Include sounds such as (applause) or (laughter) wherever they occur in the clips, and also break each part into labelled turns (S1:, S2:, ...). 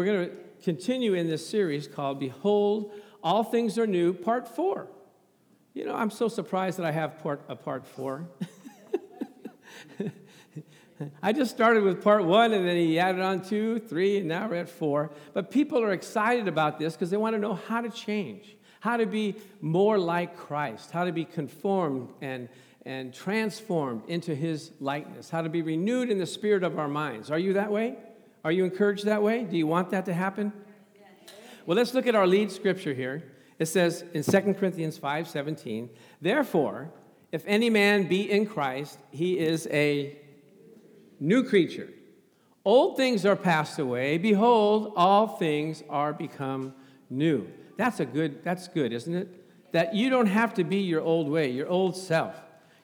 S1: we're going to continue in this series called Behold, All Things Are New, Part 4. You know, I'm so surprised that I have part, a Part 4. (laughs) I just started with part one and then he added on two, three, and now we're at four. But people are excited about this because they want to know how to change, how to be more like Christ, how to be conformed and, and transformed into his likeness, how to be renewed in the spirit of our minds. Are you that way? Are you encouraged that way? Do you want that to happen? Well, let's look at our lead scripture here. It says in 2 Corinthians 5 17, Therefore, if any man be in Christ, he is a new creature. Old things are passed away. Behold, all things are become new. That's a good, that's good, isn't it? That you don't have to be your old way, your old self.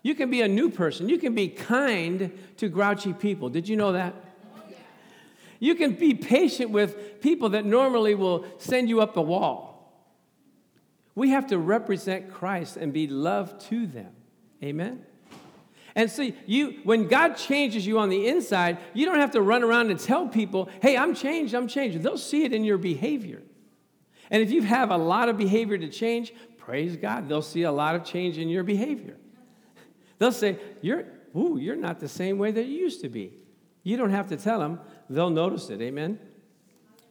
S1: You can be a new person. You can be kind to grouchy people. Did you know that? You can be patient with people that normally will send you up a wall. We have to represent Christ and be love to them. Amen? And see, you when God changes you on the inside, you don't have to run around and tell people, hey, I'm changed, I'm changed. They'll see it in your behavior. And if you have a lot of behavior to change, praise God, they'll see a lot of change in your behavior. They'll say, You're, ooh, you're not the same way that you used to be. You don't have to tell them, they'll notice it. Amen?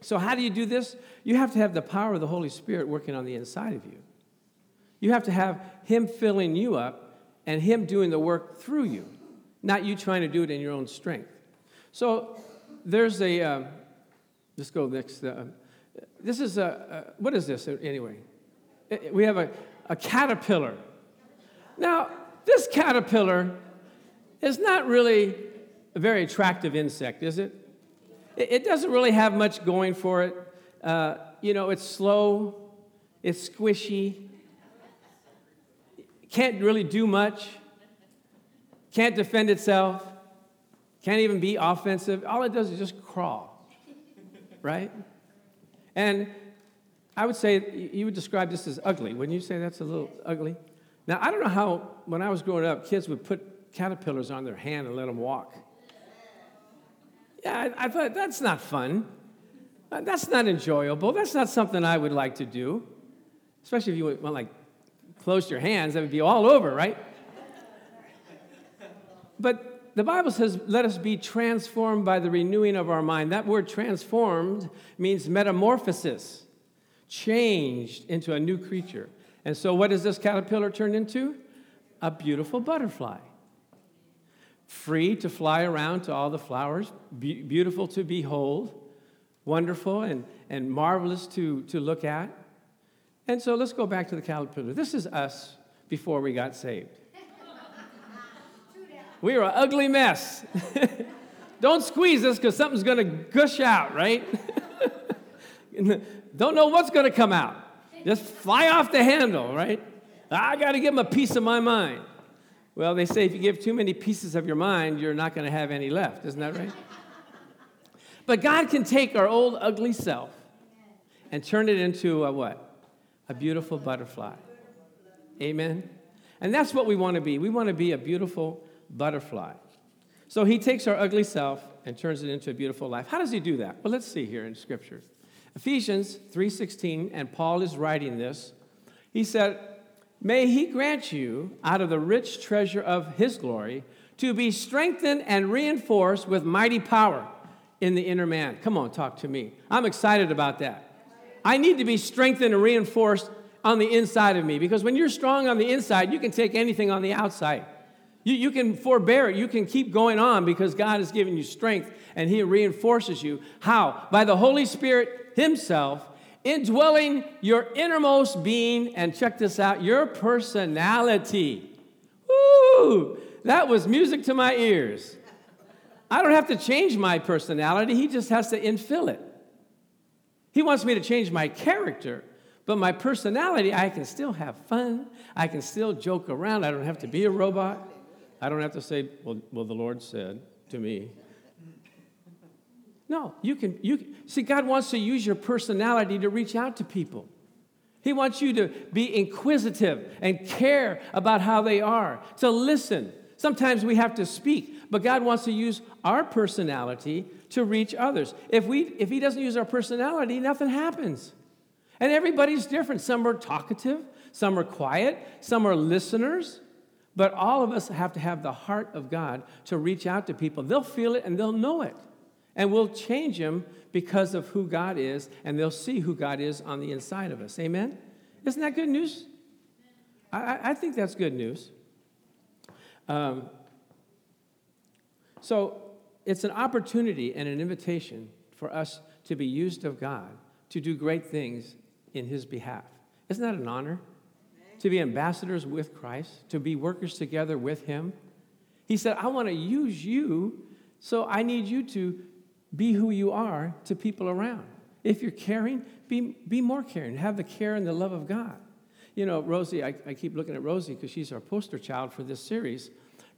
S1: So, how do you do this? You have to have the power of the Holy Spirit working on the inside of you. You have to have Him filling you up and Him doing the work through you, not you trying to do it in your own strength. So there's a, um, let's go next. Uh, this is a, what is this anyway? We have a, a caterpillar. Now, this caterpillar is not really a very attractive insect, is it? It, doesn't really have much going for it. Uh, you know, it's slow, it's squishy, can't really do much, can't defend itself, can't even be offensive. All it does is just crawl, right? And I would say you would describe this as ugly. Wouldn't you say that's a little ugly? Now, I don't know how, when I was growing up, kids would put caterpillars on their hand and let them walk. I, I thought that's not fun. Uh, that's not enjoyable. That's not something I would like to do, especially if you want like closed your hands, that would be all over, right? But the Bible says, let us be transformed by the renewing of our mind. That word transformed means metamorphosis, changed into a new creature. And so, what does this caterpillar turn into? A beautiful butterfly. Free to fly around to all the flowers, be- beautiful to behold, wonderful and, and marvelous to, to look at. And so let's go back to the caterpillar. This is us before we got saved. We were an ugly mess. (laughs) Don't squeeze us because something's going to gush out, right? (laughs) Don't know what's going to come out. Just fly off the handle, right? I got to give them a piece of my mind. Well, they say if you give too many pieces of your mind, you're not going to have any left. Isn't that right? (laughs) but God can take our old ugly self and turn it into a what? a beautiful butterfly. Amen? And that's what we want to be. We want to be a beautiful butterfly. So he takes our ugly self and turns it into a beautiful life. How does he do that? Well, let's see here in scripture. Ephesians 3:16 and Paul is writing this. He said, "May he grant you out of the rich treasure of his glory to be strengthened and reinforced with mighty power in the inner man." Come on, talk to me. I'm excited about that. I need to be strengthened and reinforced on the inside of me because when you're strong on the inside, you can take anything on the outside. You, you can forbear it. You can keep going on because God has given you strength and He reinforces you. How? By the Holy Spirit Himself indwelling your innermost being. And check this out your personality. Woo! That was music to my ears. I don't have to change my personality, He just has to infill it. He wants me to change my character, but my personality, I can still have fun. I can still joke around. I don't have to be a robot. I don't have to say, well, well the Lord said to me. No, you can, you see, God wants to use your personality to reach out to people. He wants you to be inquisitive and care about how they are, to listen. Sometimes we have to speak. but God wants to use our personality to reach others. If, we, if He doesn't use our personality, nothing happens. And everybody's different. Some are talkative, some are quiet, some are listeners. But all of us have to have the heart of God to reach out to people. They'll feel it and they'll know it. And we'll change them because of who God is, and they'll see who God is on the inside of us. Amen? Isn't that good news? I, I think that's good news. Um, so it's an opportunity and an invitation for us to be used of God to do great things in His behalf. Isn't that an honor? To be ambassadors with Christ, to be workers together with Him. He said, I want to use you, so I need you to be who you are to people around. If you're caring, be, be more caring. Have the care and the love of God. You know, Rosie, I, I keep looking at Rosie because she's our poster child for this series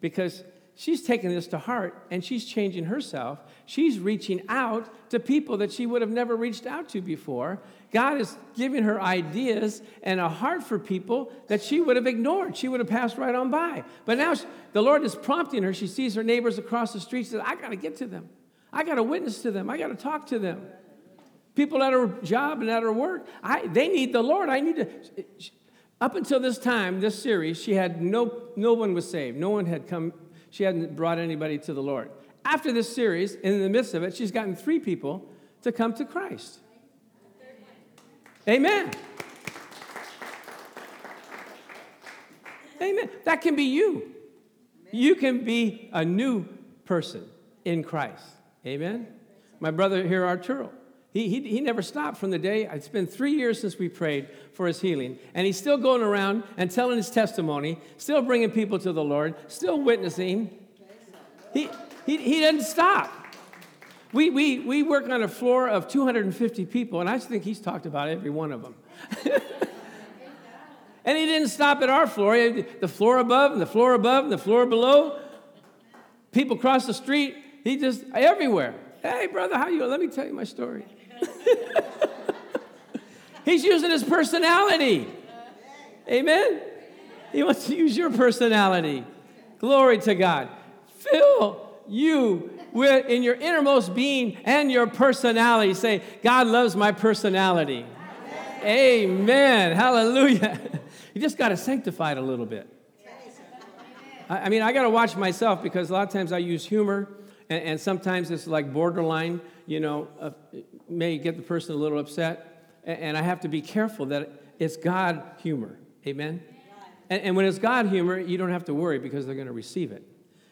S1: because she's taking this to heart and she's changing herself. She's reaching out to people that she would have never reached out to before. God is giving her ideas and a heart for people that she would have ignored. She would have passed right on by. But now the Lord is prompting her. She sees her neighbors across the street. She says, I got to get to them. I got to witness to them. I got to talk to them. People at her job and at her work, I, they need the Lord. I need to. Up until this time, this series, she had no, no one was saved. No one had come, she hadn't brought anybody to the Lord. After this series, in the midst of it, she's gotten three people to come to Christ. Amen. Amen. That can be you. You can be a new person in Christ. Amen. My brother here, Arturo, he, he, he never stopped from the day. It's been three years since we prayed for his healing. And he's still going around and telling his testimony, still bringing people to the Lord, still witnessing. He, he, he doesn't stop. We, we, we work on a floor of 250 people, and I think he's talked about every one of them. (laughs) and he didn't stop at our floor, the floor above, and the floor above, and the floor below. People cross the street, he just everywhere. Hey, brother, how you? Let me tell you my story. (laughs) He's using his personality. Amen. He wants to use your personality. Glory to God. Fill you with in your innermost being and your personality. Say, God loves my personality. Amen. Hallelujah. (laughs) You just got to sanctify it a little bit. I mean, I got to watch myself because a lot of times I use humor and, and sometimes it's like borderline, you know, uh, may get the person a little upset. And, and, I have to be careful that it's God humor. Amen? And, and when it's God humor, you don't have to worry because they're going to receive it.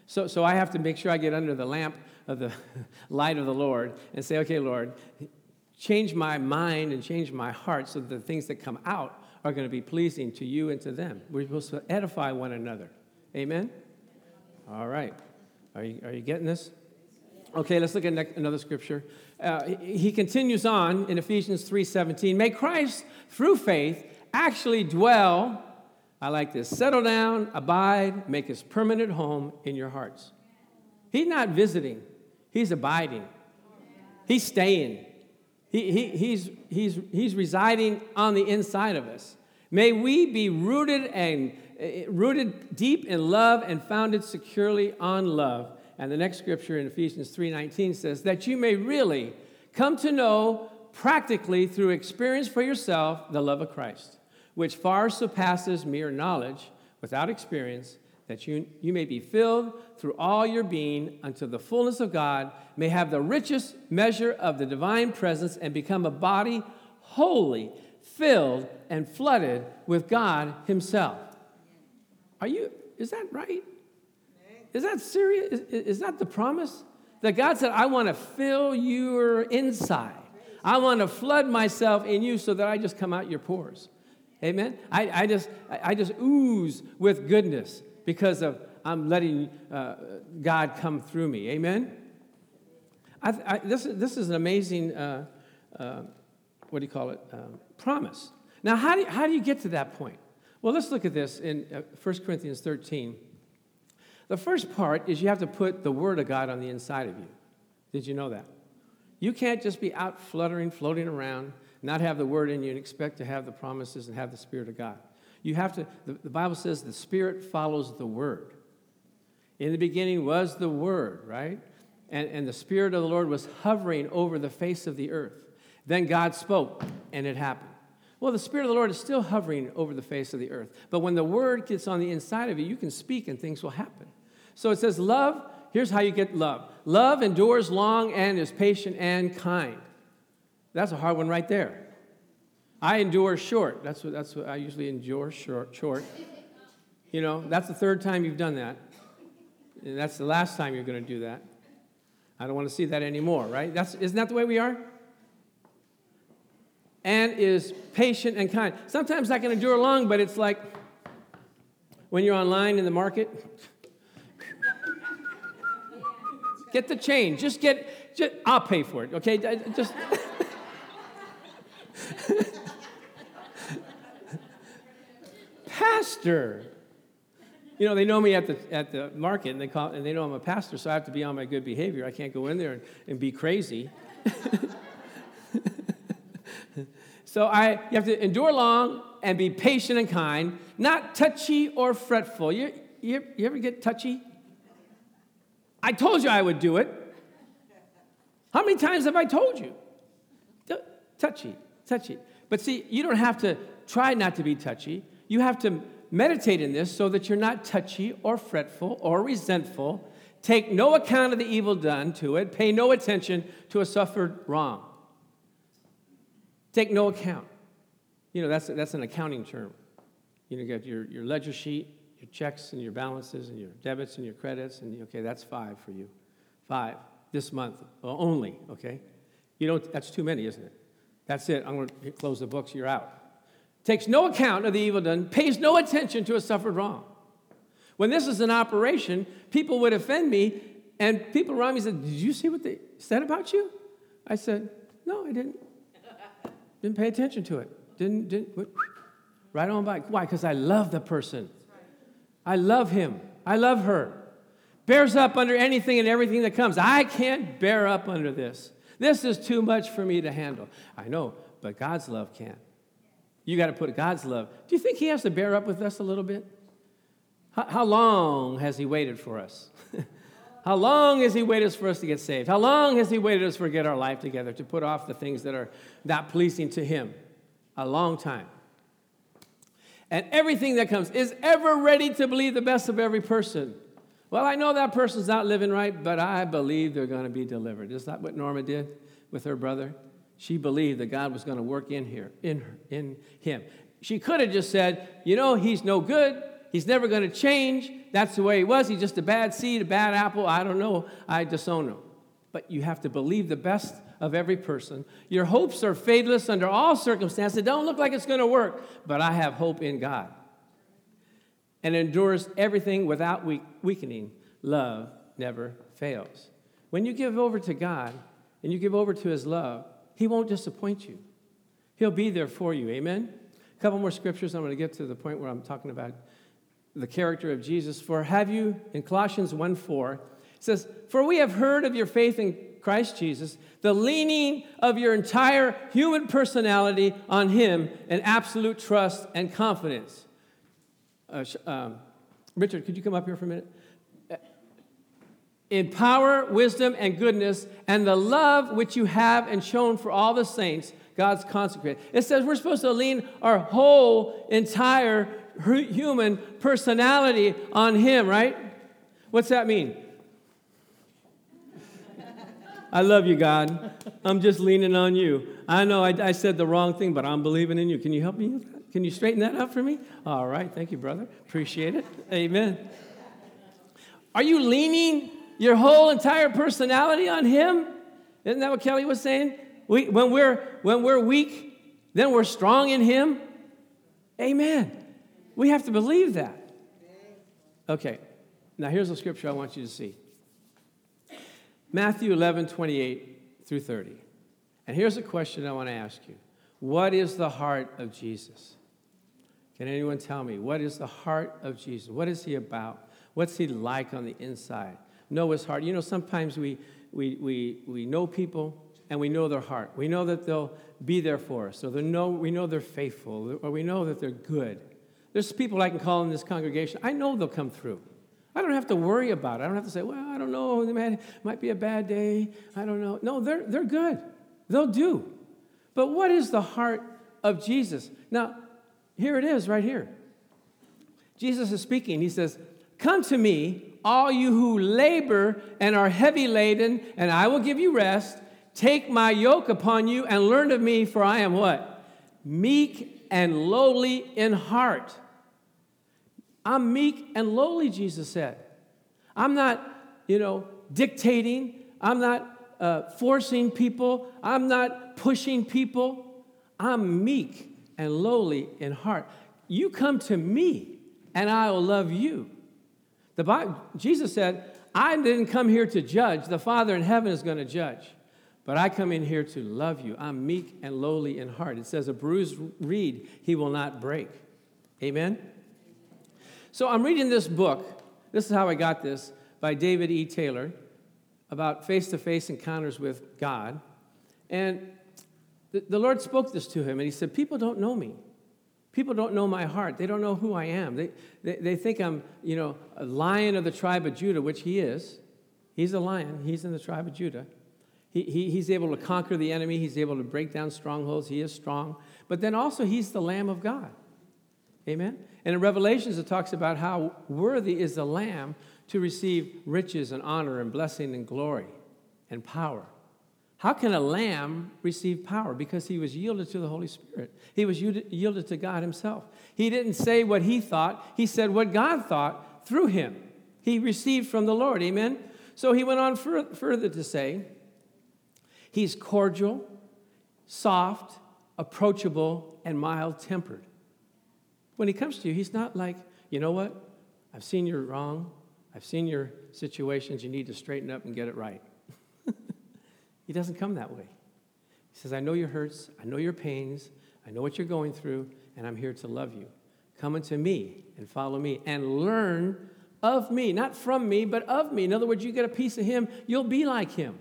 S1: So, so I have to make sure I get under the lamp of the (laughs) light of the Lord and say, okay, Lord, change my mind and change my heart so that the things that come out are going to be pleasing to you and to them. We're supposed to edify one another. Amen? All right. Are you, are you getting this? Okay, let's look at another scripture. Uh, he continues on in Ephesians 3:17. May Christ, through faith, actually dwell. I like this. Settle down, abide, make his permanent home in your hearts. He's not visiting; he's abiding. He's staying. He, he, he's, he's, he's residing on the inside of us. May we be rooted and uh, rooted deep in love and founded securely on love and the next scripture in Ephesians 3:19 says that you may really come to know practically through experience for yourself the love of Christ, which far surpasses mere knowledge without experience, that you, you may be filled through all your being until the fullness of God may have the richest measure of the divine presence and become a body wholly filled and flooded with God Himself. Are you, is that right? Is that serious? Is, is that the promise? That God said, I want to fill your inside. I want to flood myself in you so that I just come out your pores. Amen? I, I, just, I just ooze with goodness because of I'm letting uh, God come through me. Amen? I, I, this, this is an amazing, uh, uh, what do you call it, um, promise. Now, how do, you, how do you get to that point? Well, let's look at this in uh, 1 Corinthians 13. The first part is you have to put the Word of God on the inside of you. Did you know that? You can't just be out fluttering, floating around, not have the Word in you, and expect to have the promises and have the Spirit of God. You have to, the, the Bible says the Spirit follows the Word. In the beginning was the Word, right? And, and the Spirit of the Lord was hovering over the face of the earth. Then God spoke, and it happened. Well, the Spirit of the Lord is still hovering over the face of the earth. But when the Word gets on the inside of you, you can speak and things will happen. So it says, Love, here's how you get love love endures long and is patient and kind. That's a hard one right there. I endure short. That's what, that's what I usually endure short. short. You know, that's the third time you've done that. And that's the last time you're going to do that. I don't want to see that anymore, right? That's, isn't that the way we are? And is patient and kind. Sometimes I can endure long, but it's like when you're online in the market. Get the change. Just get, just, I'll pay for it, okay? Just. (laughs) Pastor, you know, they know me at the, at the market and they, call, and they know I'm a pastor, so I have to be on my good behavior. I can't go in there and, and be crazy. (laughs) so I, you have to endure long and be patient and kind, not touchy or fretful. You, you, you ever get touchy? I told you I would do it. How many times have I told you? Touchy, touchy. But see, you don't have to try not to be touchy. You have to meditate in this so that you're not touchy or fretful or resentful. Take no account of the evil done to it. Pay no attention to a suffered wrong. Take no account. You know, that's, that's an accounting term. You know, you got your, your ledger sheet, your checks and your balances and your debits and your credits, and okay, that's five for you. Five this month uh, only, okay? You don't, that's too many, isn't it? That's it. I'm going to close the books, you're out takes no account of the evil done, pays no attention to a suffered wrong. When this is an operation, people would offend me, and people around me said, Did you see what they said about you? I said, No, I didn't. Didn't pay attention to it. Didn't, didn't, right on by. Why? Because I love the person. I love him. I love her. Bears up under anything and everything that comes. I can't bear up under this. This is too much for me to handle. I know, but God's love can't. You got to put God's love. Do you think He has to bear up with us a little bit? How, long has He waited for us? (laughs) how long has He waited for us to get saved? How long has He waited us for get our life together to put off the things that are not pleasing to Him? A long time. And everything that comes is ever ready to believe the best of every person. Well, I know that person's not living right, but I believe they're going to be delivered. Is that what Norma did with her brother? She believed that God was going to work in here, in, her, in him. She could have just said, you know, he's no good. He's never going to change. That's the way he was. He's just a bad seed, a bad apple. I don't know. I disown him. But you have to believe the best of every person. Your hopes are fadeless under all circumstances. It don't look like it's going to work, but I have hope in God. And endures everything without weakening. Love never fails. When you give over to God and you give over to his love, he won't disappoint you. He'll be there for you. Amen? A couple more scriptures. I'm going to get to the point where I'm talking about the character of Jesus. For have you, in Colossians 1 4, it says, For we have heard of your faith in Christ Jesus, the leaning of your entire human personality on Him, and absolute trust and confidence. Uh, um, Richard, could you come up here for a minute? in power, wisdom, and goodness, and the love which you have and shown for all the saints, God's consecrated. It says we're supposed to lean our whole, entire human personality on Him, right? What's that mean? I love you, God. I'm just leaning on you. I know I, I, said the wrong thing, but I'm believing in you. Can you help me? Can you straighten that up for me? All right. Thank you, brother. Appreciate it. Amen. Are you leaning your whole entire personality on Him? Isn't that what Kelly was saying? We, when, we're, when we're weak, then we're strong in Him. Amen. We have to believe that. Okay, now here's a scripture I want you to see Matthew 11, 28 through 30. And here's a question I want to ask you What is the heart of Jesus? Can anyone tell me? What is the heart of Jesus? What is he about? What's he like on the inside? know his heart. You know, sometimes we, we, we, we know people and we know their heart. We know that they'll be there for us. So know, we know they're faithful or we know that they're good. There's people I can call in this congregation. I know they'll come through. I don't have to worry about it. I don't have to say, well, I don't know, it might be a bad day. I don't know. No, they're, they're good. They'll do. But what is the heart of Jesus? Now, here it is right here. Jesus is speaking. He says, Come to me, all you who labor and are heavy laden, and I will give you rest. Take my yoke upon you and learn of me, for I am what? Meek and lowly in heart. I'm meek and lowly, Jesus said. I'm not, you know, dictating. I'm not uh, forcing people. I'm not pushing people. I'm meek and lowly in heart. You come to me, and I will love you. The Bible, Jesus said, I didn't come here to judge. The Father in heaven is going to judge. But I come in here to love you. I'm meek and lowly in heart. It says, A bruised reed he will not break. Amen? So I'm reading this book. This is how I got this by David E. Taylor about face to face encounters with God. And the, the Lord spoke this to him, and he said, People don't know me. People don't know my heart. They don't know who I am. They, they, they think I'm, you know, a lion of the tribe of Judah, which he is. He's a lion. He's in the tribe of Judah. He, he, he's able to conquer the enemy. He's able to break down strongholds. He is strong. But then also, he's the Lamb of God. Amen? And in Revelations, it talks about how worthy is the Lamb to receive riches and honor and blessing and glory and power. How can a lamb receive power? Because he was yielded to the Holy Spirit. He was yielded to God himself. He didn't say what he thought, he said what God thought through him. He received from the Lord. Amen? So he went on further to say, He's cordial, soft, approachable, and mild tempered. When he comes to you, he's not like, you know what? I've seen you're wrong. I've seen your situations. You need to straighten up and get it right. (laughs) he doesn't come that way. He says, I know your hurts. I know your pains. I know what you're going through, and I'm here to love you. Come unto me and follow me and learn of me, not from me, but of me. In other words, you get a piece of him, you'll be like him.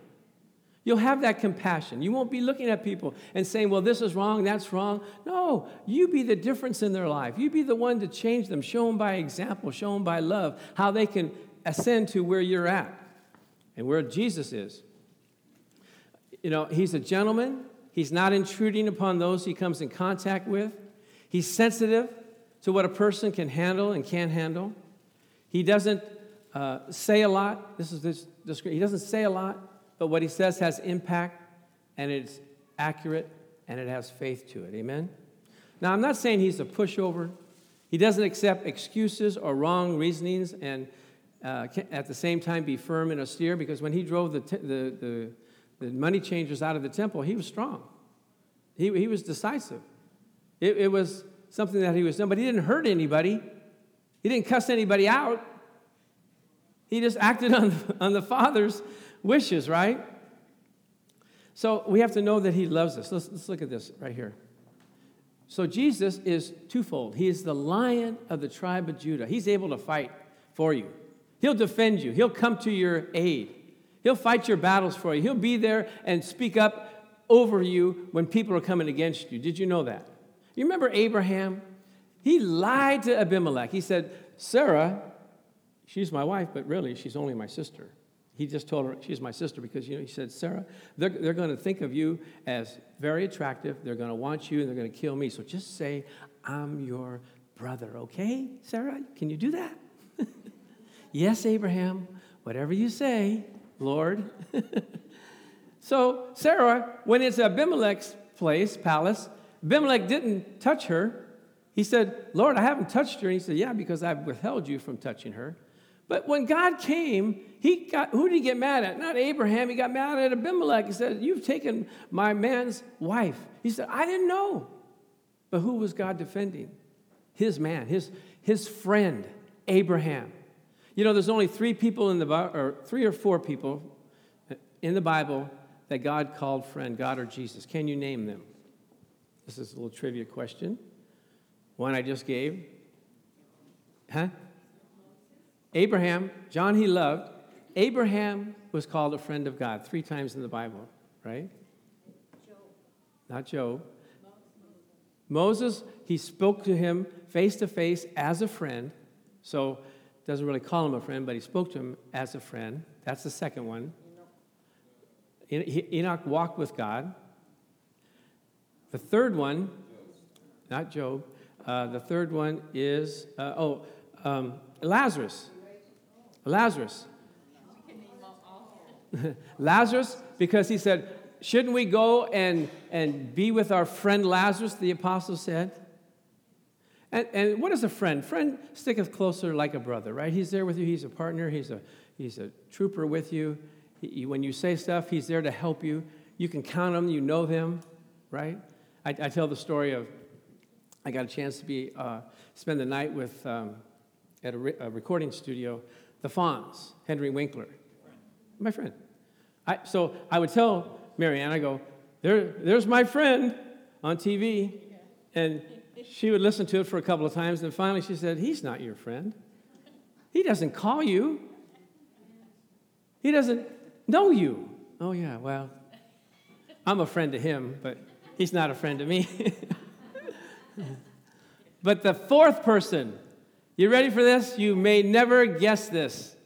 S1: You'll have that compassion. You won't be looking at people and saying, well, this is wrong, that's wrong. No, you be the difference in their life. You be the one to change them. Show them by example, show them by love how they can ascend to where you're at and where Jesus is. You know, he's a gentleman. He's not intruding upon those he comes in contact with. He's sensitive to what a person can handle and can't handle. He doesn't uh, say a lot. This is this, this. He doesn't say a lot but what he says has impact and it's accurate and it has faith to it. Amen? Now, I'm not saying he's a pushover. He doesn't accept excuses or wrong reasonings and uh, at the same time be firm and austere because when he drove the, t- the, the, the, money changers out of the temple, he was strong. He, he was decisive. It, it was something that he was done, but he didn't hurt anybody. He didn't cuss anybody out. He just acted on, on the Father's wishes, right? So we have to know that He loves us. Let's, let's look at this right here. So Jesus is twofold. He is the lion of the tribe of Judah. He's able to fight for you. He'll defend you. He'll come to your aid. He'll fight your battles for you. He'll be there and speak up over you when people are coming against you. Did you know that? You remember Abraham? He lied to Abimelech. He said, Sarah, she's my wife, but really, she's only my sister. He just told her, she's my sister, because you know, he said, Sarah, they're, they're going to think of you as very attractive. They're going to want you and they're going to kill me. So just say, I'm your brother, okay, Sarah? Can you do that? (laughs) yes, Abraham, whatever you say, Lord. (laughs) so Sarah went into Abimelech's place, palace. Abimelech didn't touch her. He said, Lord, I haven't touched her. And he said, Yeah, because I've withheld you from touching her. But when God came, he got, who did he get mad at? Not Abraham. He got mad at Abimelech. He said, You've taken my man's wife. He said, I didn't know. But who was God defending? His man, his, his friend, Abraham. You know, there's only three people in the Bible, or three or four people in the Bible that God called friend, God or Jesus. Can you name them? This is a little trivia question. One I just gave. Huh? Abraham, John he loved, Abraham was called a friend of God three times in the Bible, right? Job. Not Job. Moses, he spoke to him face to face as a friend. So doesn't really call him a friend, but he spoke to him as a friend. That's the second one. Enoch walked with God. The third one, not Job, uh, the third one is, uh, oh, um, Lazarus. Lazarus. (laughs) Lazarus, because he said, Shouldn't we go and, and be with our friend Lazarus, the apostle said? And, and what is a friend? Friend sticketh closer like a brother, right? He's there with you, he's a partner, he's a, he's a trooper with you. He, when you say stuff, he's there to help you. You can count him, you know him, right? I, I tell the story of I got a chance to be uh, spend the night with um, at a, re- a, recording studio, the Fonz, Henry Winkler, my friend. I, so I would tell Marianne, I go, there, there's my friend on TV, and she would listen to it for a couple of times, and finally she said, he's not your friend. He doesn't call you. He doesn't know you. Oh yeah, well, I'm a friend to him, but he's not a friend to me. (laughs) but the fourth person, you ready for this? You may never guess this.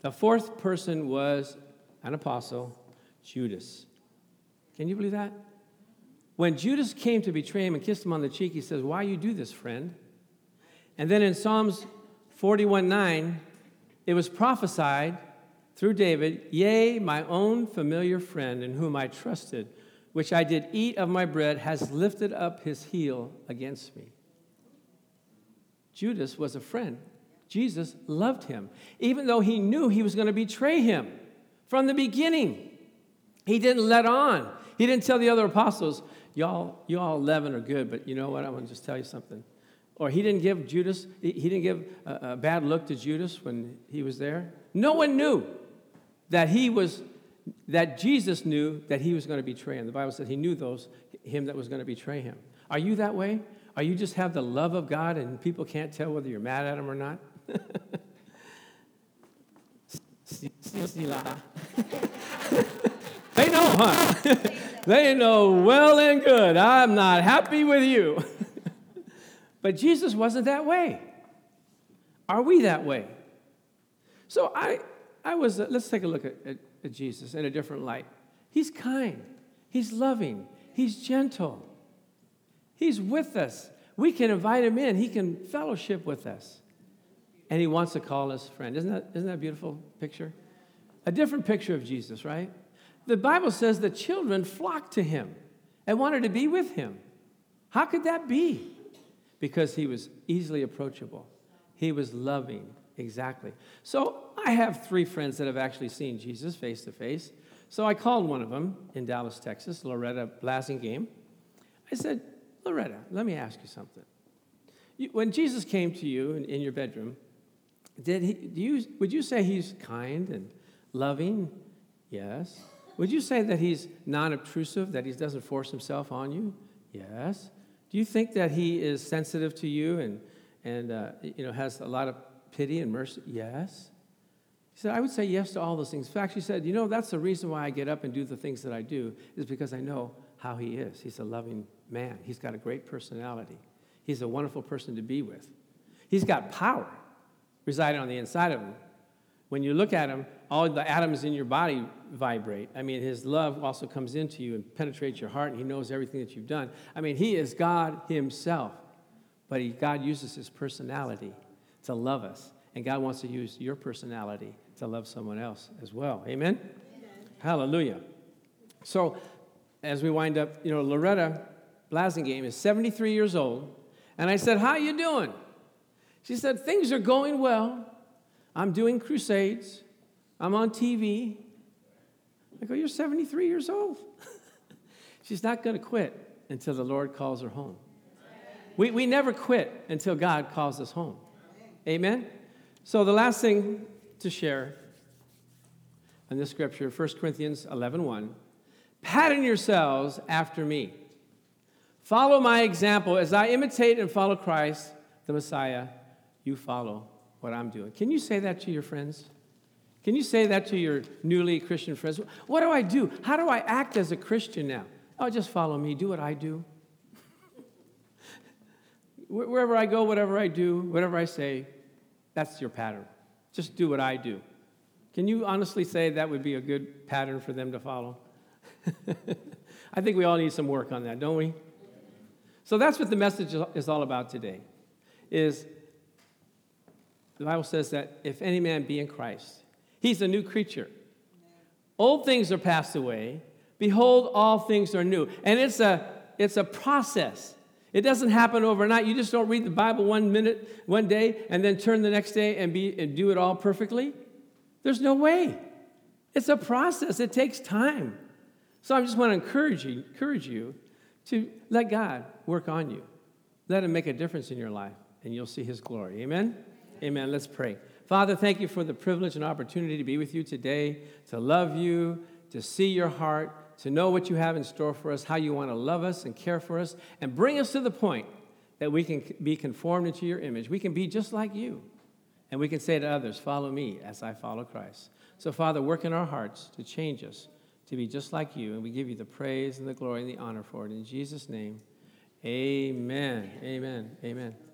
S1: The fourth person was an apostle, Judas. Can you believe that? When Judas came to betray him and kissed him on the cheek, he says, Why you do this, friend? And then in Psalms 41 9, it was prophesied through David, Yea, my own familiar friend in whom I trusted which I did eat of my bread, has lifted up his heel against me. Judas was a friend. Jesus loved him, even though he knew he was going to betray him from the beginning. He didn't let on. He didn't tell the other apostles, y'all, y'all 11 are good, but you know what? I want to just tell you something. Or he didn't give Judas, he didn't give a, a bad look to Judas when he was there. No one knew that he was that Jesus knew that he was going to betray him. The Bible said he knew those, him that was going to betray him. Are you that way? Are you just have the love of God and people can't tell whether you're mad at him or not? (laughs) they know, huh? they know well and good. I'm not happy with you. (laughs) but Jesus wasn't that way. Are we that way? So I, I was, uh, let's take a look at, at at Jesus in a different light. He's kind, He's loving, He's gentle, He's with us. We can invite Him in, He can fellowship with us. And He wants to call us friend. Isn't that, isn't that a beautiful picture? A different picture of Jesus, right? The Bible says the children flocked to Him and wanted to be with Him. How could that be? Because He was easily approachable, He was loving, exactly. So I have three friends that have actually seen Jesus face to face. So I called one of them in Dallas, Texas, Loretta Blasingame. I said, Loretta, let me ask you something. You, when Jesus came to you in, in your bedroom, did he, do you, would you say he's kind and loving? Yes. Would you say that he's non obtrusive, that he doesn't force himself on you? Yes. Do you think that he is sensitive to you and, and uh, you know, has a lot of pity and mercy? Yes. He said, I would say yes to all those things. In fact, she said, You know, that's the reason why I get up and do the things that I do, is because I know how he is. He's a loving man, he's got a great personality, he's a wonderful person to be with. He's got power residing on the inside of him. When you look at him, all the atoms in your body vibrate. I mean, his love also comes into you and penetrates your heart, and he knows everything that you've done. I mean, he is God himself, but he, God uses his personality to love us. And God wants to use your personality to love someone else as well. Amen? Amen. Hallelujah. So, as we wind up, you know, Loretta Blasingame is 73 years old, and I said, "How you doing?" She said, "Things are going well. I'm doing crusades. I'm on TV." I go, "You're 73 years old." (laughs) She's not going to quit until the Lord calls her home. We, we never quit until God calls us home. Amen? So, the last thing to share in this scripture, 1 Corinthians 11 1. Pattern yourselves after me. Follow my example as I imitate and follow Christ, the Messiah. You follow what I'm doing. Can you say that to your friends? Can you say that to your newly Christian friends? What do I do? How do I act as a Christian now? Oh, just follow me. Do what I do. (laughs) Wherever I go, whatever I do, whatever I say, That's your pattern. Just do what I do. Can you honestly say that would be a good pattern for them to follow? (laughs) I think we all need some work on that, don't we? So that's what the message is all about today. Is the Bible says that if any man be in Christ, he's a new creature. Old things are passed away. Behold, all things are new. And it's a, it's a process. It doesn't happen overnight. You just don't read the Bible one minute, one day, and then turn the next day and, be, and do it all perfectly. There's no way. It's a process. It takes time. So I just want to encourage you, encourage you to let God work on you. Let Him make a difference in your life, and you'll see His glory. Amen? Amen. Let's pray. Father, thank you for the privilege and opportunity to be with you today, to love you, to see your heart, to know what you have in store for us, how you want to love us and care for us, and bring us to the point that we can be conformed into your image. We can be just like you. And we can say to others, Follow me as I follow Christ. So, Father, work in our hearts to change us to be just like you. And we give you the praise and the glory and the honor for it. In Jesus' name, amen. Amen. Amen.